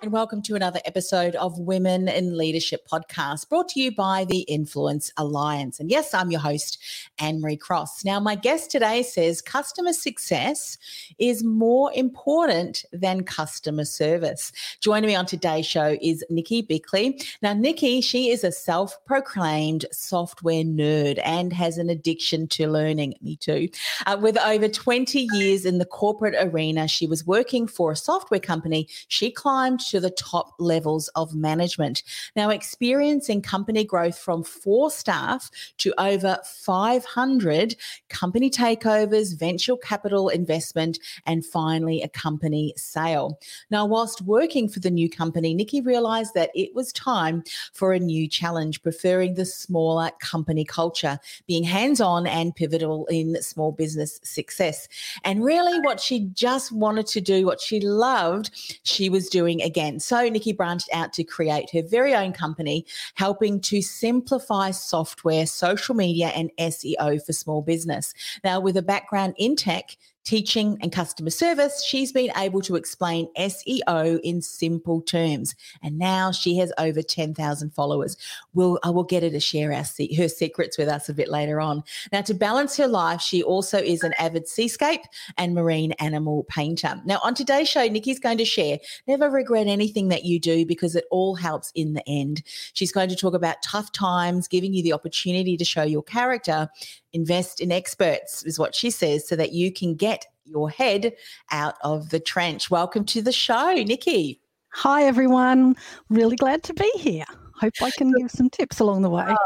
and welcome to another episode of Women in Leadership podcast brought to you by the Influence Alliance. And yes, I'm your host, Anne Marie Cross. Now, my guest today says customer success is more important than customer service. Joining me on today's show is Nikki Bickley. Now, Nikki, she is a self proclaimed software nerd and has an addiction to learning. Me too. Uh, with over 20 years in the corporate arena, she was working for a software company. She climbed to the top levels of management. Now, experiencing company growth from four staff to over 500 company takeovers, venture capital investment, and finally a company sale. Now, whilst working for the new company, Nikki realized that it was time for a new challenge, preferring the smaller company culture, being hands on and pivotal in small business success. And really, what she just wanted to do, what she loved, she was doing again again. So Nikki branched out to create her very own company, helping to simplify software, social media, and SEO for small business. Now, with a background in tech, teaching and customer service, she's been able to explain SEO in simple terms. And now she has over 10,000 followers. We'll, I will get her to share our, her secrets with us a bit later on. Now, to balance her life, she also is an avid seascape and marine animal painter. Now, on today's show, Nikki's going to share never regret anything that you do because it all helps in the end. She's going to talk about tough times, giving you the opportunity to show your character invest in experts, is what she says, so that you can get your head out of the trench. Welcome to the show, Nikki. Hi, everyone. Really glad to be here. Hope I can give some tips along the way. Oh,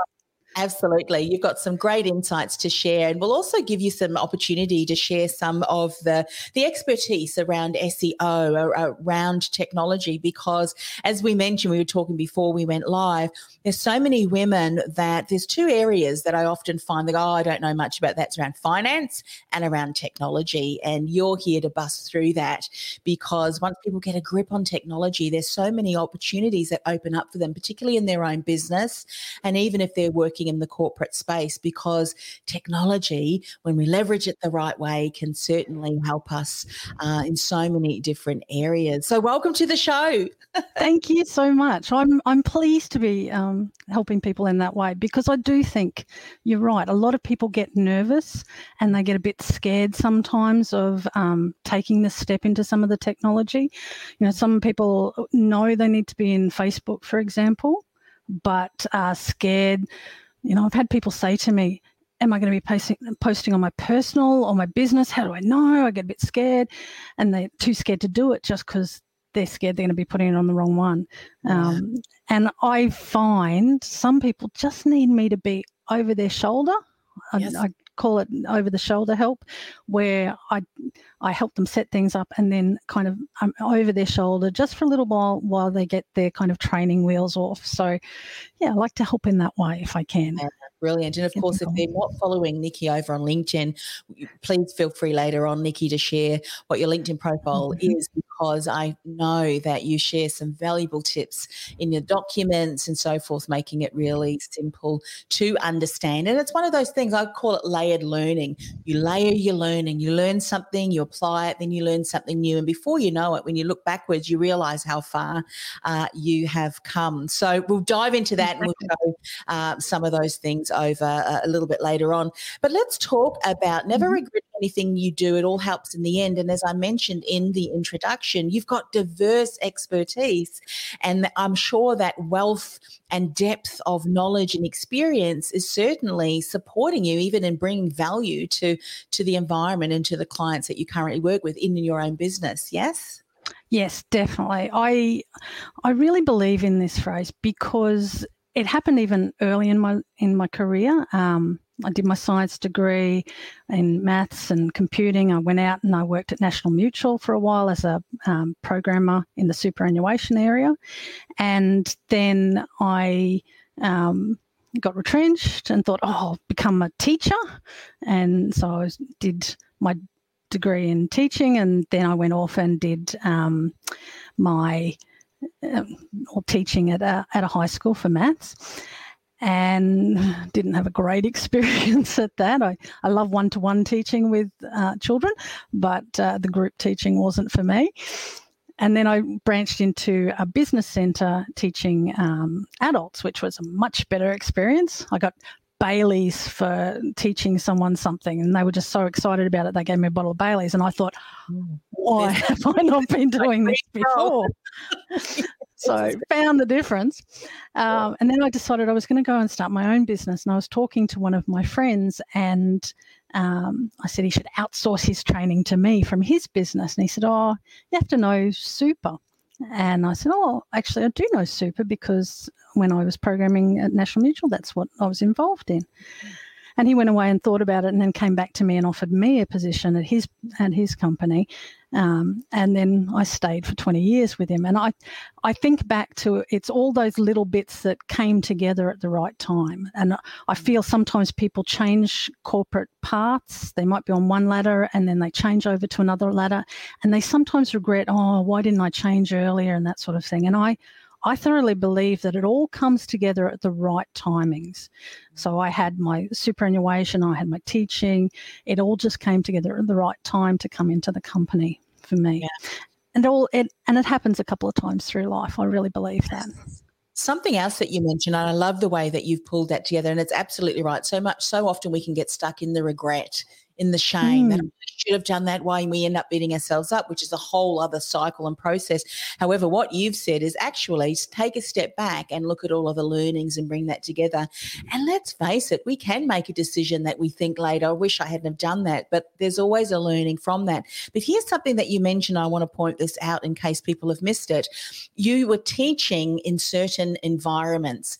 Absolutely. You've got some great insights to share and we'll also give you some opportunity to share some of the the expertise around SEO around technology because as we mentioned we were talking before we went live there's so many women that there's two areas that I often find that oh I don't know much about that's around finance and around technology and you're here to bust through that because once people get a grip on technology there's so many opportunities that open up for them particularly in their own business and even if they're working in the corporate space because technology, when we leverage it the right way, can certainly help us uh, in so many different areas. So, welcome to the show. Thank you so much. I'm I'm pleased to be um, helping people in that way because I do think you're right. A lot of people get nervous and they get a bit scared sometimes of um, taking the step into some of the technology. You know, some people know they need to be in Facebook, for example, but are scared you know, I've had people say to me, Am I going to be posting, posting on my personal or my business? How do I know? I get a bit scared. And they're too scared to do it just because they're scared they're going to be putting it on the wrong one. Um, and I find some people just need me to be over their shoulder. Yes. I, I call it over the shoulder help, where I I help them set things up and then kind of I'm um, over their shoulder just for a little while while they get their kind of training wheels off. So yeah, I like to help in that way if I can. Brilliant. And of course, if they're not following Nikki over on LinkedIn, please feel free later on, Nikki, to share what your LinkedIn profile mm-hmm. is because I know that you share some valuable tips in your documents and so forth, making it really simple to understand. And it's one of those things I call it layered learning. You layer your learning, you learn something, you apply it, then you learn something new. And before you know it, when you look backwards, you realize how far uh, you have come. So we'll dive into that and we'll show uh, some of those things over uh, a little bit later on. But let's talk about never mm-hmm. regret anything you do. It all helps in the end. And as I mentioned in the introduction, you've got diverse expertise. And I'm sure that wealth and depth of knowledge and experience is certainly supporting you even in bringing value to to the environment and to the clients that you currently work with in your own business yes yes definitely i i really believe in this phrase because it happened even early in my in my career. Um, I did my science degree in maths and computing. I went out and I worked at National Mutual for a while as a um, programmer in the superannuation area. And then I um, got retrenched and thought, oh, I'll become a teacher. And so I did my degree in teaching and then I went off and did um, uh, teaching at a, at a high school for maths and didn't have a great experience at that. I, I love one to one teaching with uh, children, but uh, the group teaching wasn't for me. And then I branched into a business centre teaching um, adults, which was a much better experience. I got Bailey's for teaching someone something, and they were just so excited about it. They gave me a bottle of Bailey's, and I thought, hmm. why have I not been doing this before? so found the difference um, and then i decided i was going to go and start my own business and i was talking to one of my friends and um, i said he should outsource his training to me from his business and he said oh you have to know super and i said oh actually i do know super because when i was programming at national mutual that's what i was involved in and he went away and thought about it and then came back to me and offered me a position at his at his company um, and then I stayed for 20 years with him. And I, I think back to it's all those little bits that came together at the right time. And I feel sometimes people change corporate paths. They might be on one ladder and then they change over to another ladder. And they sometimes regret, oh, why didn't I change earlier and that sort of thing. And I, I thoroughly believe that it all comes together at the right timings. Mm-hmm. So I had my superannuation, I had my teaching, it all just came together at the right time to come into the company for me. Yeah. And all it and it happens a couple of times through life. I really believe that. Something else that you mentioned, and I love the way that you've pulled that together, and it's absolutely right. So much, so often we can get stuck in the regret in the shame mm. that I should have done that, why we end up beating ourselves up, which is a whole other cycle and process. However, what you've said is actually take a step back and look at all of the learnings and bring that together. And let's face it, we can make a decision that we think later, I wish I hadn't have done that, but there's always a learning from that. But here's something that you mentioned, I want to point this out in case people have missed it. You were teaching in certain environments.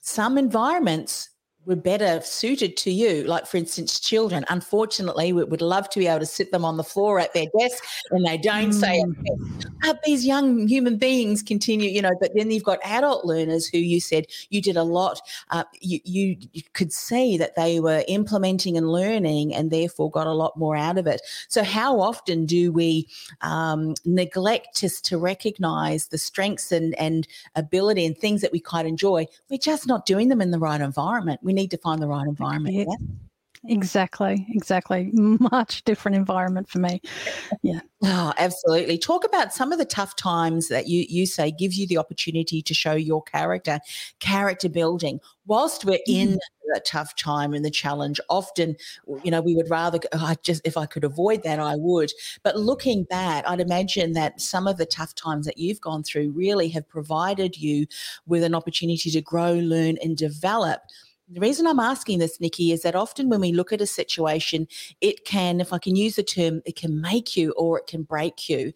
Some environments were better suited to you. Like, for instance, children. Unfortunately, we would love to be able to sit them on the floor at their desk and they don't mm. say it. These young human beings continue, you know, but then you've got adult learners who you said you did a lot. Uh, you, you, you could see that they were implementing and learning and therefore got a lot more out of it. So, how often do we um, neglect just to recognize the strengths and, and ability and things that we quite enjoy? We're just not doing them in the right environment. We need to find the right environment. Yeah. Exactly, exactly. Much different environment for me. Yeah. Oh, absolutely. Talk about some of the tough times that you you say gives you the opportunity to show your character, character building. Whilst we're in mm-hmm. a tough time and the challenge, often, you know, we would rather oh, I just if I could avoid that, I would. But looking back, I'd imagine that some of the tough times that you've gone through really have provided you with an opportunity to grow, learn, and develop the reason I'm asking this, Nikki, is that often when we look at a situation, it can, if I can use the term, it can make you or it can break you.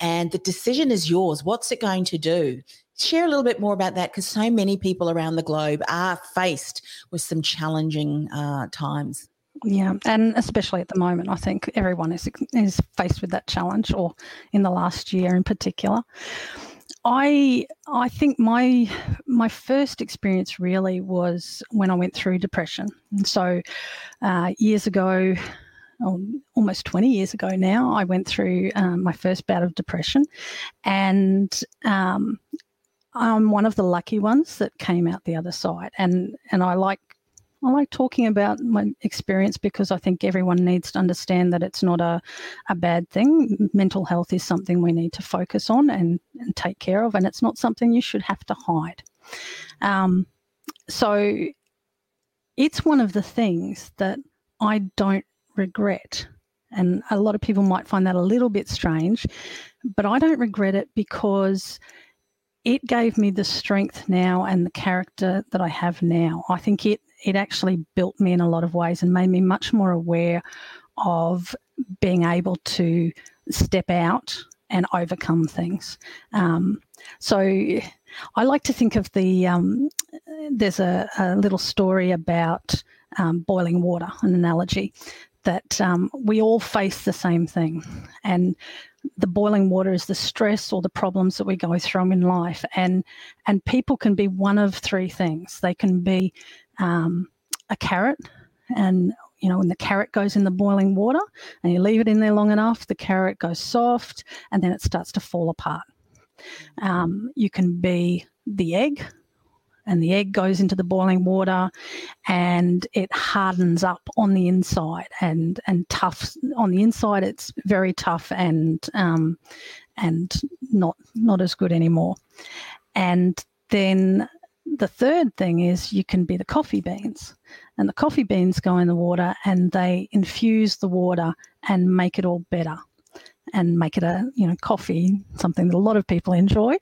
And the decision is yours. What's it going to do? Share a little bit more about that because so many people around the globe are faced with some challenging uh, times. Yeah, and especially at the moment, I think everyone is is faced with that challenge, or in the last year in particular. I I think my my first experience really was when I went through depression. And so uh, years ago, almost 20 years ago now, I went through um, my first bout of depression, and um, I'm one of the lucky ones that came out the other side. And and I like I like talking about my experience because I think everyone needs to understand that it's not a, a bad thing. Mental health is something we need to focus on and, and take care of, and it's not something you should have to hide. Um, so it's one of the things that I don't regret. And a lot of people might find that a little bit strange, but I don't regret it because it gave me the strength now and the character that I have now. I think it it actually built me in a lot of ways and made me much more aware of being able to step out and overcome things. Um, so I like to think of the um, there's a, a, little story about um, boiling water, an analogy that um, we all face the same thing. And the boiling water is the stress or the problems that we go through in life. And, and people can be one of three things. They can be um, a carrot, and you know, when the carrot goes in the boiling water and you leave it in there long enough, the carrot goes soft and then it starts to fall apart. Um, you can be the egg, and the egg goes into the boiling water and it hardens up on the inside and and tough on the inside it's very tough and um, and not not as good anymore. And then the third thing is you can be the coffee beans. And the coffee beans go in the water and they infuse the water and make it all better and make it a you know coffee something that a lot of people enjoy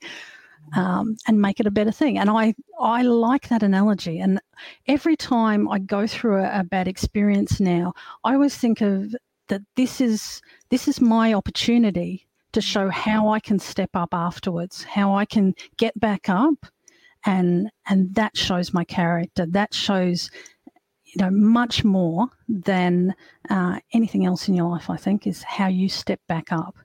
um, and make it a better thing. And I I like that analogy. And every time I go through a, a bad experience now, I always think of that this is this is my opportunity to show how I can step up afterwards, how I can get back up, and and that shows my character. That shows you know much more than uh, anything else in your life. I think is how you step back up.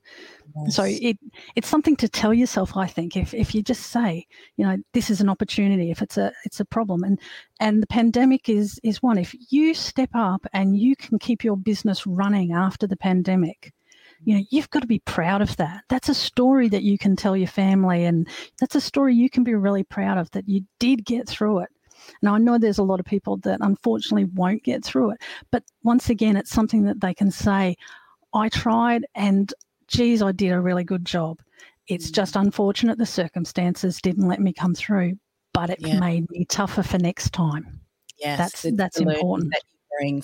Yes. So it it's something to tell yourself. I think if if you just say, you know, this is an opportunity. If it's a it's a problem, and and the pandemic is is one. If you step up and you can keep your business running after the pandemic, you know you've got to be proud of that that's a story that you can tell your family and that's a story you can be really proud of that you did get through it now, I know there's a lot of people that unfortunately won't get through it, but once again, it's something that they can say, I tried and geez, I did a really good job. It's mm. just unfortunate the circumstances didn't let me come through, but it yeah. made me tougher for next time. Yes, that's that's important. That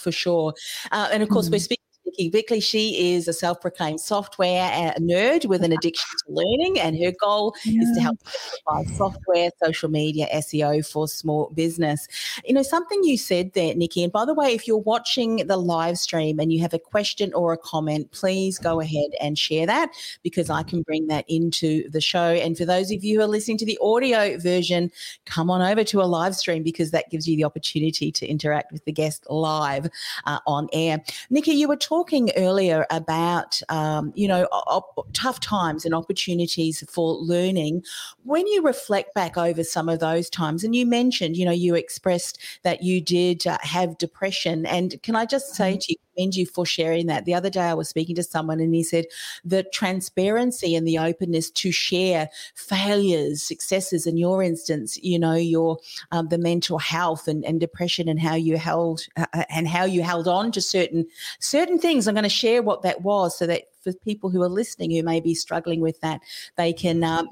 for sure. Uh, and of course, mm. we're speaking Nikki Bickley. She is a self proclaimed software uh, nerd with an addiction to learning, and her goal yeah. is to help provide software, social media, SEO for small business. You know, something you said there, Nikki, and by the way, if you're watching the live stream and you have a question or a comment, please go ahead and share that because I can bring that into the show. And for those of you who are listening to the audio version, come on over to a live stream because that gives you the opportunity to interact with the guest live uh, on air. Nikki, you were talking talking earlier about, um, you know, op- tough times and opportunities for learning. When you reflect back over some of those times, and you mentioned, you know, you expressed that you did uh, have depression. And can I just say mm-hmm. to you, commend you for sharing that. The other day I was speaking to someone and he said the transparency and the openness to share failures, successes in your instance, you know, your um, the mental health and, and depression and how you held uh, uh and how you held on to certain certain things. I'm going to share what that was so that for people who are listening who may be struggling with that, they can um,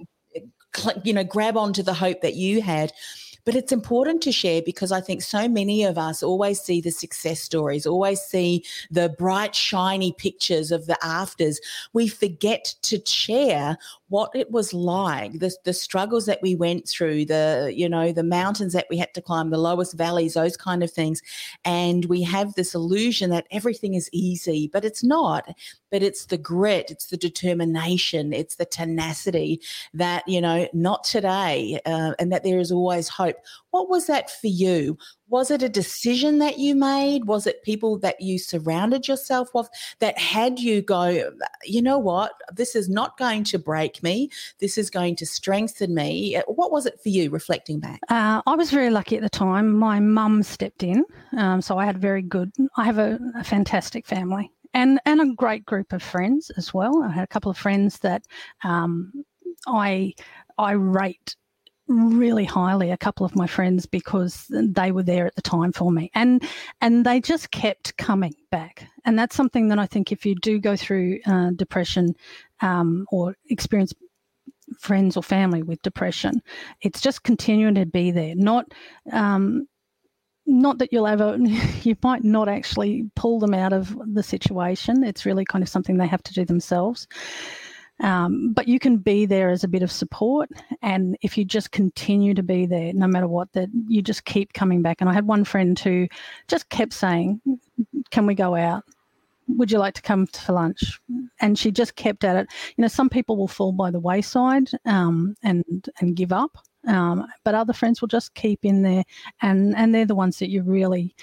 you know grab onto the hope that you had but it's important to share because I think so many of us always see the success stories, always see the bright, shiny pictures of the afters. We forget to share what it was like, the, the struggles that we went through, the, you know, the mountains that we had to climb, the lowest valleys, those kind of things. And we have this illusion that everything is easy, but it's not. But it's the grit, it's the determination, it's the tenacity that, you know, not today, uh, and that there is always hope. What was that for you? Was it a decision that you made? Was it people that you surrounded yourself with that had you go, you know what, this is not going to break me. This is going to strengthen me. What was it for you reflecting back? Uh, I was very lucky at the time. My mum stepped in. Um, so I had very good, I have a, a fantastic family and, and a great group of friends as well. I had a couple of friends that um, I I rate really highly a couple of my friends because they were there at the time for me. And and they just kept coming back. And that's something that i think if you do go through uh, depression um, or experience friends or family with depression it's just continuing to be there. Not um, not that you'll ever you might not actually pull them out of the situation. It's really kind of something they have to do themselves um, but you can be there as a bit of support. And if you just continue to be there, no matter what, that you just keep coming back. And I had one friend who just kept saying, Can we go out? Would you like to come for lunch? And she just kept at it. You know, some people will fall by the wayside um, and and give up. Um, but other friends will just keep in there, and and they're the ones that you really,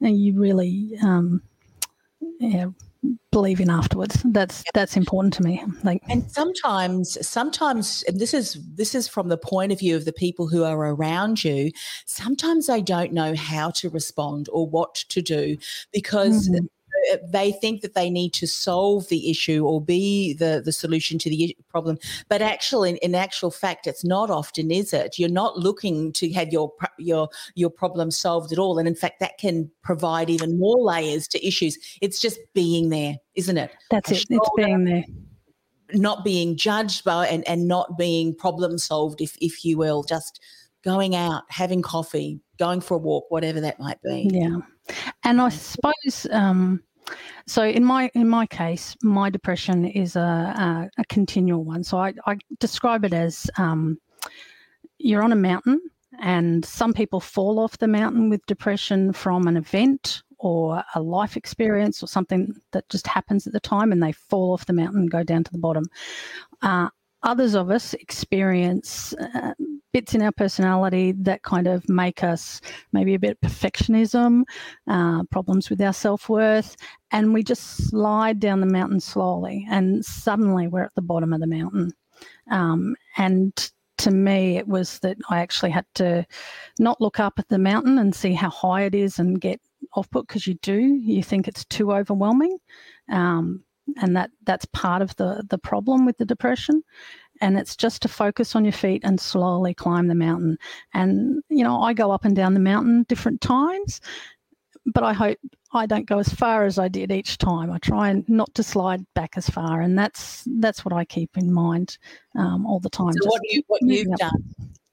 you really, um, yeah, believe in afterwards. That's that's important to me. Like, and sometimes, sometimes, and this is this is from the point of view of the people who are around you. Sometimes they don't know how to respond or what to do because. Mm-hmm they think that they need to solve the issue or be the, the solution to the problem. But actually, in, in actual fact, it's not often, is it? You're not looking to have your your your problem solved at all. And in fact, that can provide even more layers to issues. It's just being there, isn't it? That's it. It's being there not being judged by and, and not being problem solved, if if you will, just going out, having coffee, going for a walk, whatever that might be. Yeah. And I suppose um, so in my in my case, my depression is a, a, a continual one. So I, I describe it as um, you're on a mountain, and some people fall off the mountain with depression from an event or a life experience or something that just happens at the time, and they fall off the mountain and go down to the bottom. Uh, others of us experience uh, bits in our personality that kind of make us maybe a bit of perfectionism, uh, problems with our self worth, and we just slide down the mountain slowly, and suddenly we're at the bottom of the mountain. Um, and to me, it was that I actually had to not look up at the mountain and see how high it is and get off put because you do. You think it's too overwhelming. Um, and that that's part of the the problem with the depression. And it's just to focus on your feet and slowly climb the mountain. And you know i go up and down the mountain different times but i hope i don't go as far as i did each time. I try and not to slide back as far and that's that's what i keep in mind um, all the time. So what, you, what you've done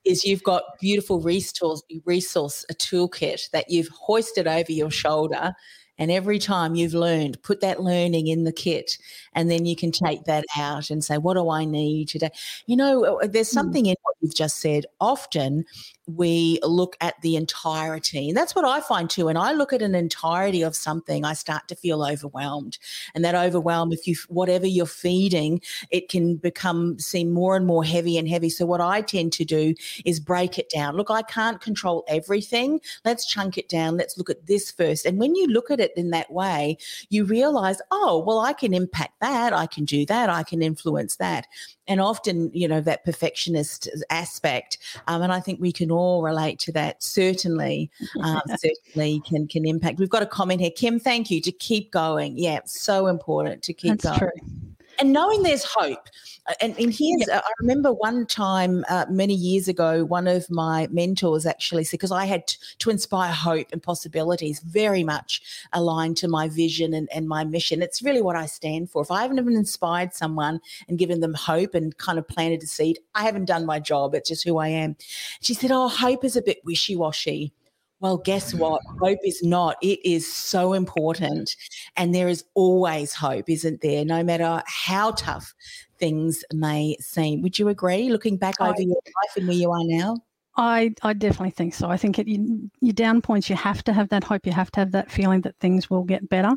is you've got beautiful resource resource a toolkit that you've hoisted over your shoulder and every time you've learned, put that learning in the kit, and then you can take that out and say, What do I need today? You know, uh, there's hmm. something in what you've just said. Often we look at the entirety. And that's what I find too. And I look at an entirety of something, I start to feel overwhelmed. And that overwhelm, if you whatever you're feeding, it can become seem more and more heavy and heavy. So what I tend to do is break it down. Look, I can't control everything. Let's chunk it down. Let's look at this first. And when you look at it in that way, you realize, oh, well, I can impact that. I can do that. I can influence that. And often you know that perfectionist aspect um, and i think we can all relate to that certainly um, certainly can can impact. We've got a comment here. Kim thank you. To keep going. Yeah so important to keep That's going. true and knowing there's hope. Uh, and, and here's, yep. I remember one time uh, many years ago, one of my mentors actually said, because I had to, to, inspire hope and possibilities, very much aligned to my vision and, and my mission. It's really what I stand for. If I haven't even inspired someone and given them hope and kind of planted a seed, I haven't done my job. It's just who I am. She said, Oh, hope is a bit wishy washy. Well, guess what? Hope is not. It is so important. And there is always hope, isn't there? No matter how tough things may seem. Would you agree, looking back over your life and where you are now? I, I definitely think so. I think at your down points, you have to have that hope. You have to have that feeling that things will get better,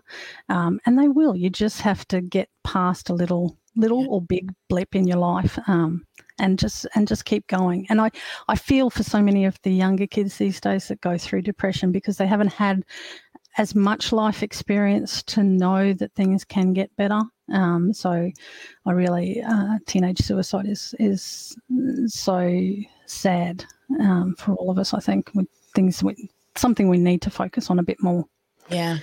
um, and they will. You just have to get past a little, little or big blip in your life, um, and just and just keep going. And I, I feel for so many of the younger kids these days that go through depression because they haven't had as much life experience to know that things can get better. Um, so, I really uh, teenage suicide is is so sad um, for all of us. I think with things with something we need to focus on a bit more. Yeah.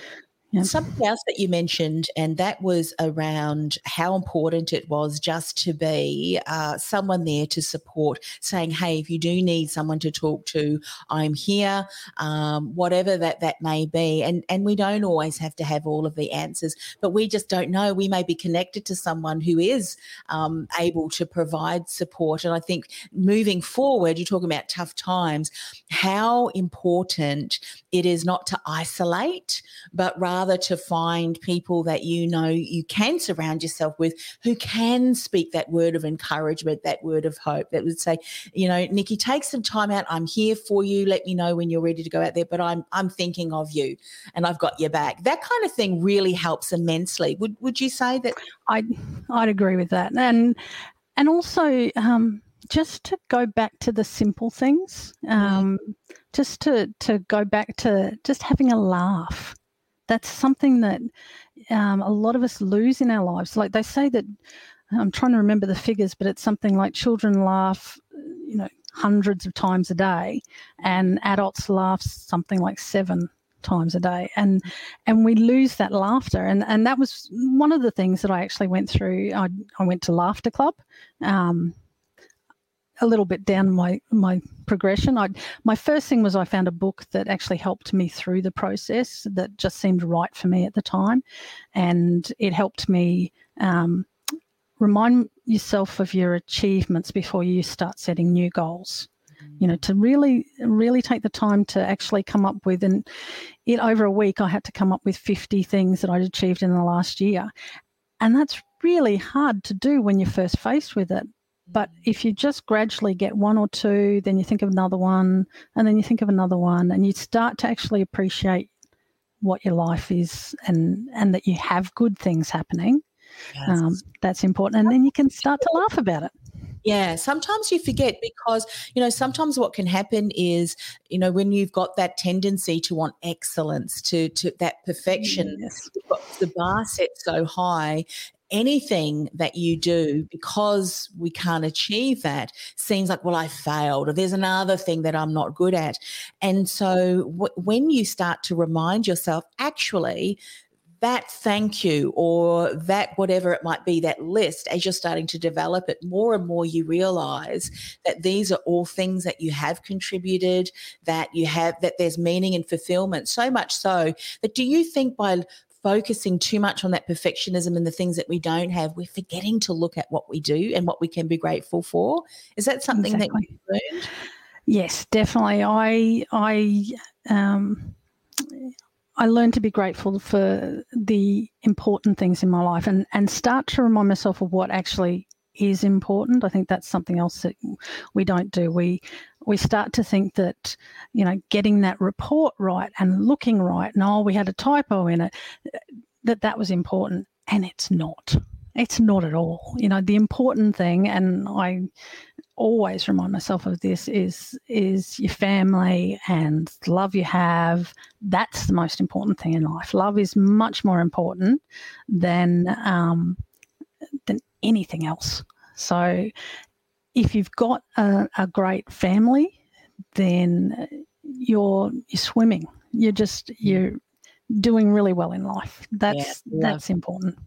Something else that you mentioned, and that was around how important it was just to be uh, someone there to support, saying, "Hey, if you do need someone to talk to, I'm here." Um, whatever that that may be, and and we don't always have to have all of the answers, but we just don't know. We may be connected to someone who is um, able to provide support, and I think moving forward, you're talking about tough times, how important it is not to isolate, but rather rather to find people that you know you can surround yourself with who can speak that word of encouragement, that word of hope that would say, you know, Nikki, take some time out. I'm here for you. Let me know when you're ready to go out there, but I'm I'm thinking of you and I've got your back. That kind of thing really helps immensely. Would would you say that? I I'd agree with that. And and also um just to go back to the simple things, Mm-hmm. um, just to to go back to just having a laugh. That's something that um, a lot of us lose in our lives. Like they say that I'm trying to remember the figures, but it's something like children laugh, you know, hundreds of times a day, and adults laugh something like seven times a day. And and we lose that laughter. And and that was one of the things that I actually went through. I, I went to laughter club um, a little bit down my my progression. I my first thing was I found a book that actually helped me through the process that just seemed right for me at the time. And it helped me um, remind yourself of your achievements before you start setting new goals. You know to really really take the time to actually come up with and it over a week i had to come up with 50 things that i'd achieved in the last year. And that's really hard to do when you're first faced with it but if you just gradually get one or two then you think of another one and then you think of another one and you start to actually appreciate what your life is and and that you have good things happening Yes. um, that's important and then you can start to laugh about it Yeah, sometimes you forget because, you know, sometimes what can happen is, you know, when you've got that tendency to want excellence, to to that perfection, Yes. the bar set so high, anything that you mm. do because we can't achieve that seems like, well, I failed, or there's another thing that I'm not good at. And so w- when you start to remind yourself, actually, that thank you or that whatever it might be, that list, as you're starting to develop it, more and more you realize that these are all things that you have contributed, that you have, that there's meaning and fulfillment. So much so that do you think by focusing too much on that perfectionism and the things that we don't have, we're forgetting to look at what we do and what we can be grateful for? Is that something Exactly. that you learned? Yes, definitely. I I um, I learned to be grateful for the important things in my life and and start to remind myself of what actually is important. I think that's something else that we don't do. We we start to think that you know getting that report right and looking right. No, we had a typo in it. That that was important, and it's not. It's not at all. You know, the important thing, and I always remind myself of this is is your family and love you have that's the most important thing in life love is much more important than um, than anything else so if you've got a, a great family then you're you're swimming you're just mm. you're doing really well in life that's love that's important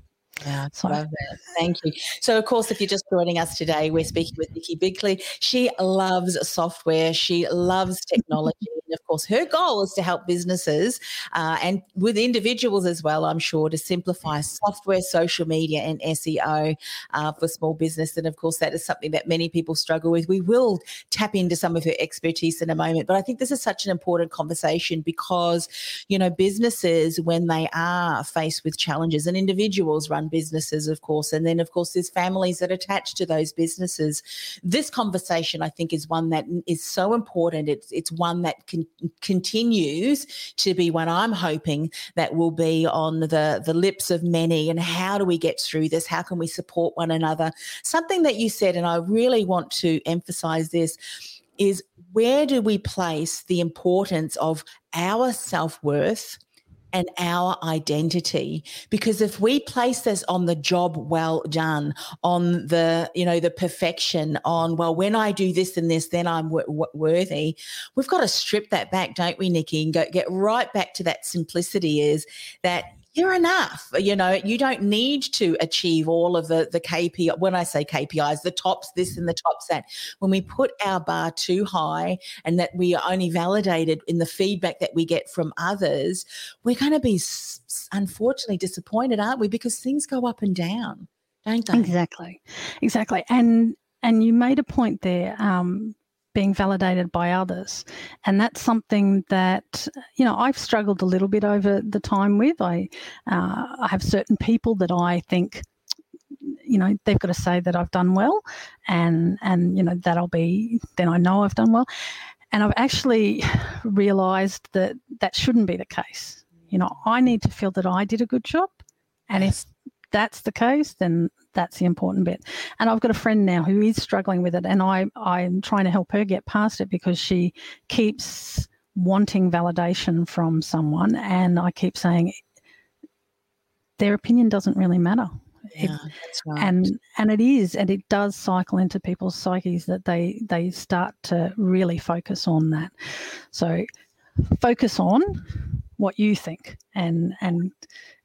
Yeah, So- love that. Thank you. So, of course, if you're just joining us today, we're speaking with Nikki Bickley. She loves software. She loves technology. And of course, her goal is to help businesses uh, and with individuals as well, I'm sure, to simplify software, social media, and SEO uh, for small business. And of course, that is something that many people struggle with. We will tap into some of her expertise in a moment. But I think this is such an important conversation because, you know, businesses, when they are faced with challenges, and individuals run businesses, of course, and then, of course, there's families that attach to those businesses. This conversation, I think, is one that is so important. It's, it's one that can, continues to be one I'm hoping that will be on the, the lips of many. And how do we get through this? How can we support one another? Something that you said, and I really want to emphasize this, is where do we place the importance of our self worth? And our identity. Because if we place this on the job well done on the you know the perfection on well when i do this and this then i'm w- w- worthy we've got to strip that back don't we nikki and go get right back to that simplicity is that you're enough. You know, you don't need to achieve all of the the KPI. When I say KPIs, the tops this and the tops that. When we put our bar too high, and that we are only validated in the feedback that we get from others, we're going to be unfortunately disappointed, aren't we? Because things go up and down, don't they? Exactly, exactly. And and you made a point there, um, being validated by others, and that's something that you know I've struggled a little bit over the time with. I uh, I have certain people that I think. You know they've got to say that I've done well, and and you know that'll be then I know I've done well, and I've actually realised that that shouldn't be the case. You know I need to feel that I did a good job, and if that's the case, then that's the important bit. And I've got a friend now who is struggling with it, and I I'm trying to help her get past it because she keeps wanting validation from someone, and I keep saying their opinion doesn't really matter. Yeah, right. and and it is and it does cycle into people's psyches that they they start to really focus on that so focus on what you think and and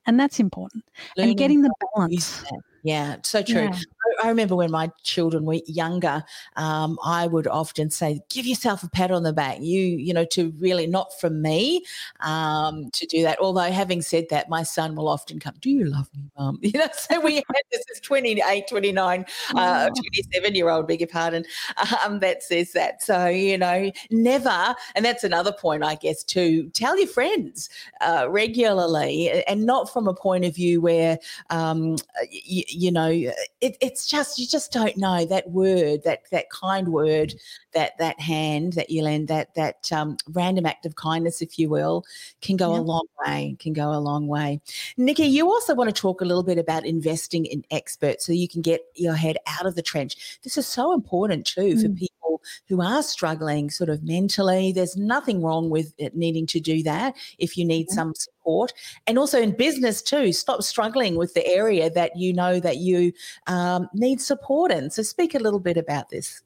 and that's important Learning and getting the balance. Yeah, so true. Yeah. I, I remember when my children were younger, um, I would often say, "Give yourself a pat on the back." You, you know, to really not from me um, to do that. Although, having said that, my son will often come, "Do you love me, mum?" You know, so we had this is 28, 29, uh, Oh. 27 year old, beg your pardon, um, that says that. So you know, never, and that's another point, I guess, to tell your friends uh, regularly, and not from a point of view where um, you, you know it, it's just you just don't know. That word that that kind word that that hand that you lend that that um, random act of kindness if you will can go a long way can go a long way. Nikki you also want to talk a little bit about investing in experts so you can get your head out of the trench. This is so important too for Mm. people who are struggling sort of mentally. There's nothing wrong with it needing to do that if you need Yeah. some support. And also in business too stop struggling with the area that you know that you um, need support in. So speak a little bit about this.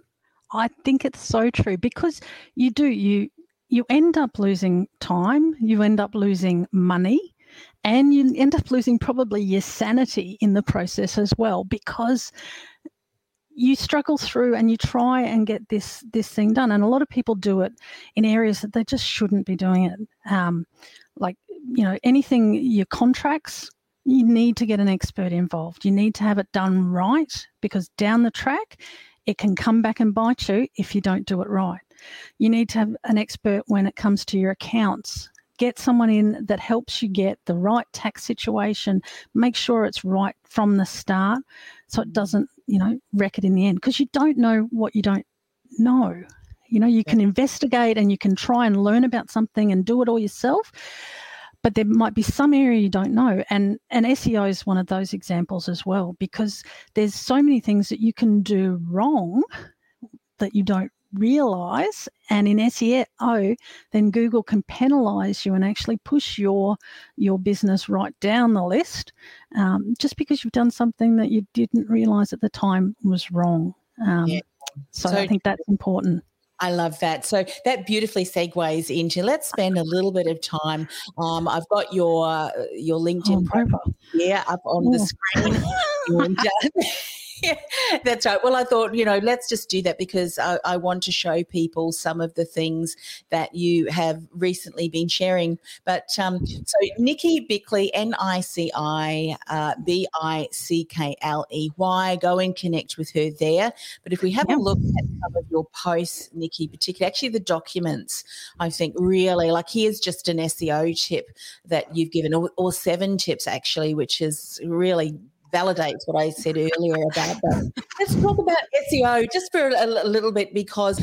I think it's so true because you do you you end up losing time, you end up losing money, and you end up losing probably your sanity in the process as well because you struggle through and you try and get this this thing done. And a lot of people do it in areas that they just shouldn't be doing it. Um, like you know anything your contracts you need to get an expert involved you need to have it done right because down the track it can come back and bite you if you don't do it right. You need to have an expert when it comes to your accounts. Get someone in that helps you get the right tax situation, make sure it's right from the start so it doesn't, you know, wreck it in the end because you don't know what you don't know. You know, you can investigate and you can try and learn about something and do it all yourself, but there might be some area you don't know. And and SEO is one of those examples as well because there's so many things that you can do wrong that you don't realize and in SEO then Google can penalize you and actually push your your business right down the list um, just because you've done something that you didn't realize at the time was wrong um, Yeah. so, So I think that's important I love that. So that beautifully segues into let's spend a little bit of time. Um, I've got your uh, your LinkedIn Oh, profile here up on the Oh. screen. And, uh, yeah, that's right. Well, I thought, you know, let's just do that because I, I want to show people some of the things that you have recently been sharing. But um, so Nikki Bickley, N I C I uh, B I C K L E Y, go and connect with her there. But if we have Yep. a look at some of your posts, Nikki, particularly, actually the documents, I think really like here's just an SEO tip that you've given, or, or seven tips actually, which is really validates what I said earlier about that. Let's talk about SEO just for a, little bit because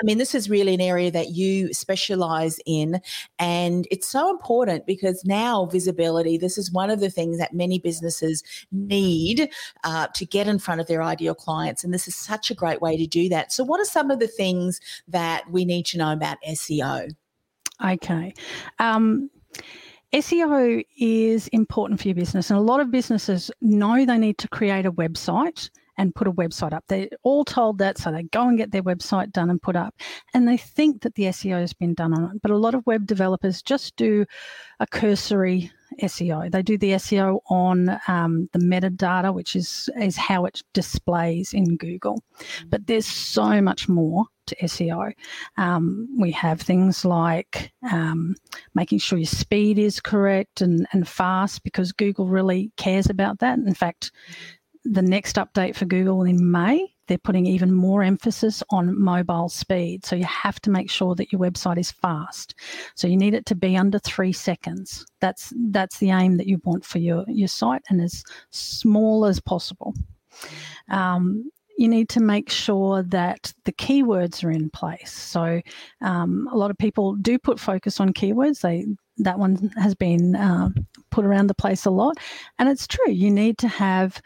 I mean, this is really an area that you specialize in. And it's so important because now visibility, this is one of the things that many businesses need uh, to get in front of their ideal clients. And this is such a great way to do that. So, what are some of the things that we need to know about SEO? Okay. Um, SEO is important for your business, and a lot of businesses know they need to create a website and put a website up. They're all told that, so they go and get their website done and put up, and they think that the SEO has been done on it. But a lot of web developers just do a cursory SEO. They do the SEO on um, the metadata, which is is how it displays in Google. But there's so much more to SEO. Um, we have things like um, making sure your speed is correct and, and fast because Google really cares about that. In fact, the next update for Google in May, they're putting even more emphasis on mobile speed. So you have to make sure that your website is fast. So you need it to be under three seconds. That's that's the aim that you want for your, your site and as small as possible. Um, you need to make sure that the keywords are in place. So um, a lot of people do put focus on keywords. They that one has been uh, put around the place a lot, and it's true. You need to have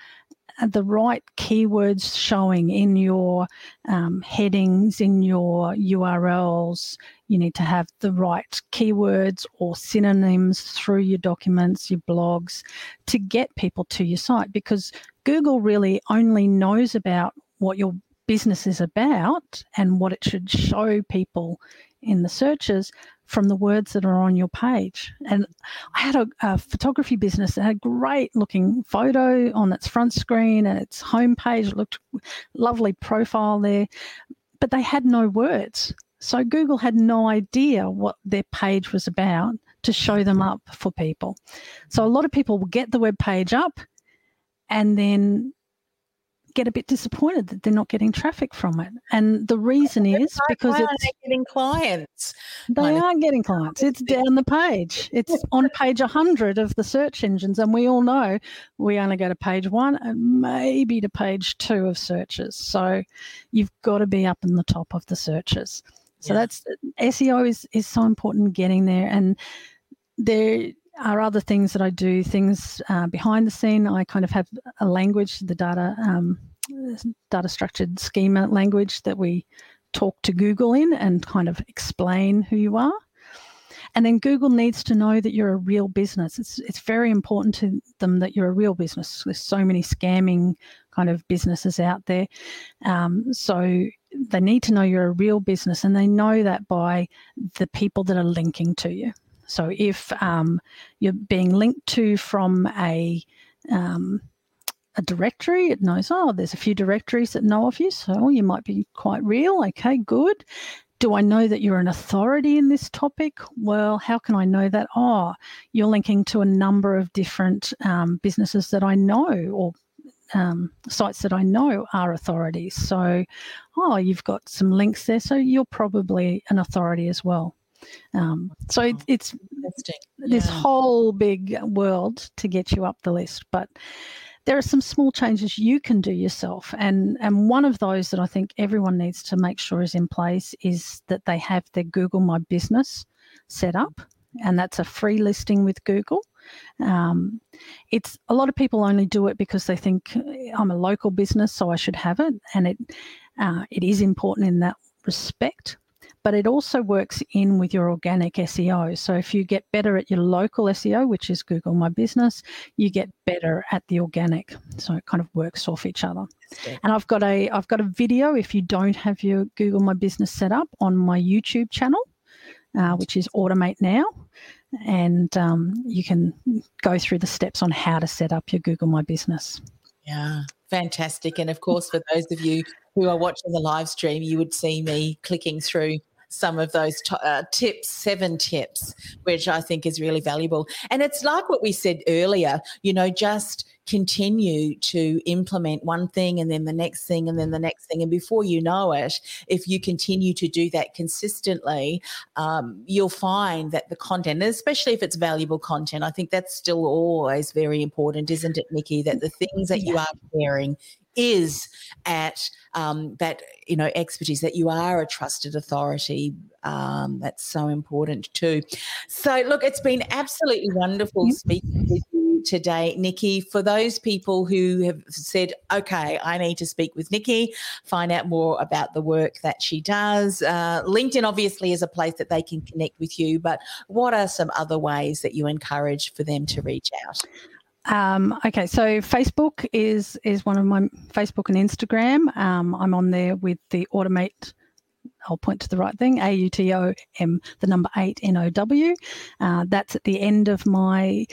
the right keywords showing in your um, headings, in your URLs. You need to have the right keywords or synonyms through your documents, your blogs to get people to your site because Google really only knows about what your business is about and what it should show people in the searches from the words that are on your page. And I had a, a, photography business that had a great looking photo on its front screen and its homepage. It looked lovely profile there, but they had no words. So Google had no idea what their page was about to show them up for people. So a lot of people will get the web page up and then get a bit disappointed that they're not getting traffic from it. And the reason is because it's getting clients. They aren't getting clients. It's down the page. It's on page 100 of the search engines. And we all know we only go to page one and maybe to page two of searches. So you've got to be up in the top of the searches. So yeah. that's SEO is, is so important getting there. And there are other things that I do, things uh, behind the scene. I kind of have a language, the data um, data structured schema language that we talk to Google in and kind of explain who you are. And then Google needs to know that you're a real business. It's it's very important to them that you're a real business. There's so many scamming kind of businesses out there, um, so they need to know you're a real business, and they know that by the people that are linking to you. So if um, you're being linked to from a um, a directory, it knows, oh, there's a few directories that know of you, so you might be quite real. Okay, good. Do I know that you're an authority in this topic? Well, how can I know that? Oh, you're linking to a number of different um, businesses that I know or um, sites that I know are authorities. So, oh, you've got some links there, so you're probably an authority as well. Um, so it, it's this whole big world to get you up the list, but there are some small changes you can do yourself, and and one of those that I think everyone needs to make sure is in place is that they have their Google My Business set up, and that's a free listing with Google. Um, it's a lot of people only do it because they think I'm a local business, so I should have it, and it uh, it is important in that respect but it also works in with your organic SEO. So if you get better at your local SEO, which is Google My Business, you get better at the organic. So it kind of works off each other. And I've got a I've got a video if you don't have your Google My Business set up on my YouTube channel, uh, which is Automate Now. And um, you can go through the steps on how to set up your Google My Business. Yeah, fantastic. And of course, for those of you who are watching the live stream, you would see me clicking through some of those t- uh, tips, seven tips, which I think is really valuable. And it's like what we said earlier, you know, just continue to implement one thing and then the next thing and then the next thing. And before you know it, if you continue to do that consistently, um, you'll find that the content, especially if it's valuable content, I think that's still always very important, isn't it, Nikki? That the things that you are sharing is at um, that you know expertise that you are a trusted authority um, that's so important too. So look it's been absolutely wonderful speaking with you today nikki. For those people who have said okay i need to speak with nikki find out more about the work that she does uh, linkedin obviously is a place that they can connect with you but what are some other ways that you encourage for them to reach out um, okay, so Facebook is is one of my Facebook and Instagram. Um, I'm on there with the Automate. I'll point to the right thing. A U T O M, the number eight N O W. Uh, that's at the end of my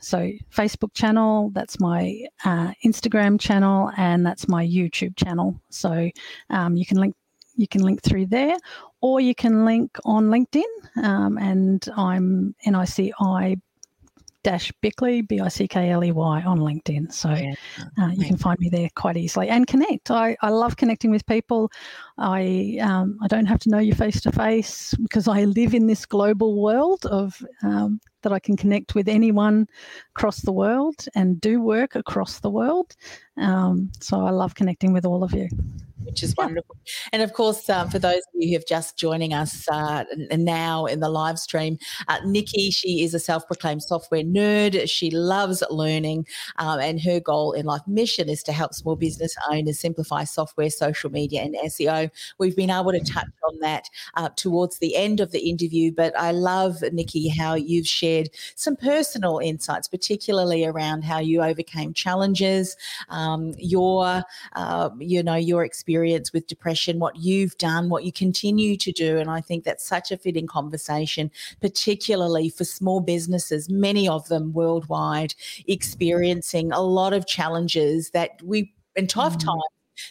so Facebook channel. That's my uh, Instagram channel, and that's my YouTube channel. So um, you can link you can link through there, or you can link on LinkedIn. Um, and I'm NICI dash Bickley, B I C K L E Y, on LinkedIn. So uh, you can find me there quite easily and connect. I, I love connecting with people. I um, I don't have to know you face to face because I live in this global world of um, that I can connect with anyone across the world and do work across the world. Um, so I love connecting with all of you which is wonderful. And of course, um, for those of you who have just joining us uh, now in the live stream, uh, Nikki, she is a self-proclaimed software nerd. She loves learning, um, and her goal in life mission is to help small business owners simplify software, social media, and SEO. We've been able to touch on that uh, towards the end of the interview, but I love Nikki how you've shared some personal insights, particularly around how you overcame challenges, um, your uh, you know your experience experience with depression, what you've done, what you continue to do. And I think that's such a fitting conversation, particularly for small businesses, many of them worldwide, experiencing a lot of challenges that we in tough mm. times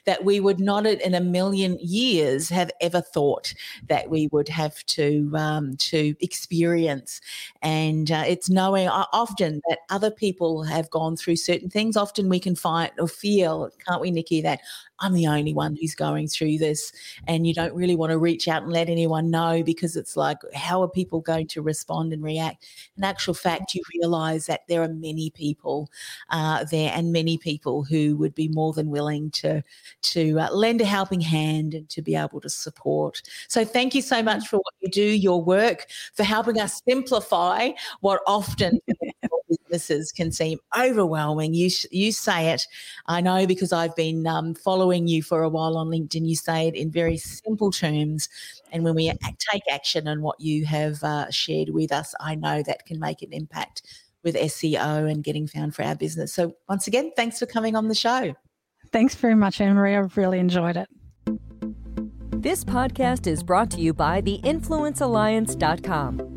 that we would not in a million years have ever thought that we would have to um, to experience. And uh, it's knowing often that other people have gone through certain things. Often we can find or feel, can't we, Nikki, that I'm the only one who's going through this. And you don't really want to reach out and let anyone know because it's like, how are people going to respond and react? In actual fact, you realize that there are many people uh, there and many people who would be more than willing to, to uh, lend a helping hand and to be able to support. So thank you so much for what you do, your work, for helping us simplify what often businesses can seem overwhelming. You, you say it, I know because I've been um, following following you for a while on LinkedIn, you say it in very simple terms. And when we take action on what you have uh, shared with us, I know that can make an impact with SEO and getting found for our business. So, once again, thanks for coming on the show. Thanks very much, Anne Marie. I've really enjoyed it. This podcast is brought to you by the theinfluencealliance.com.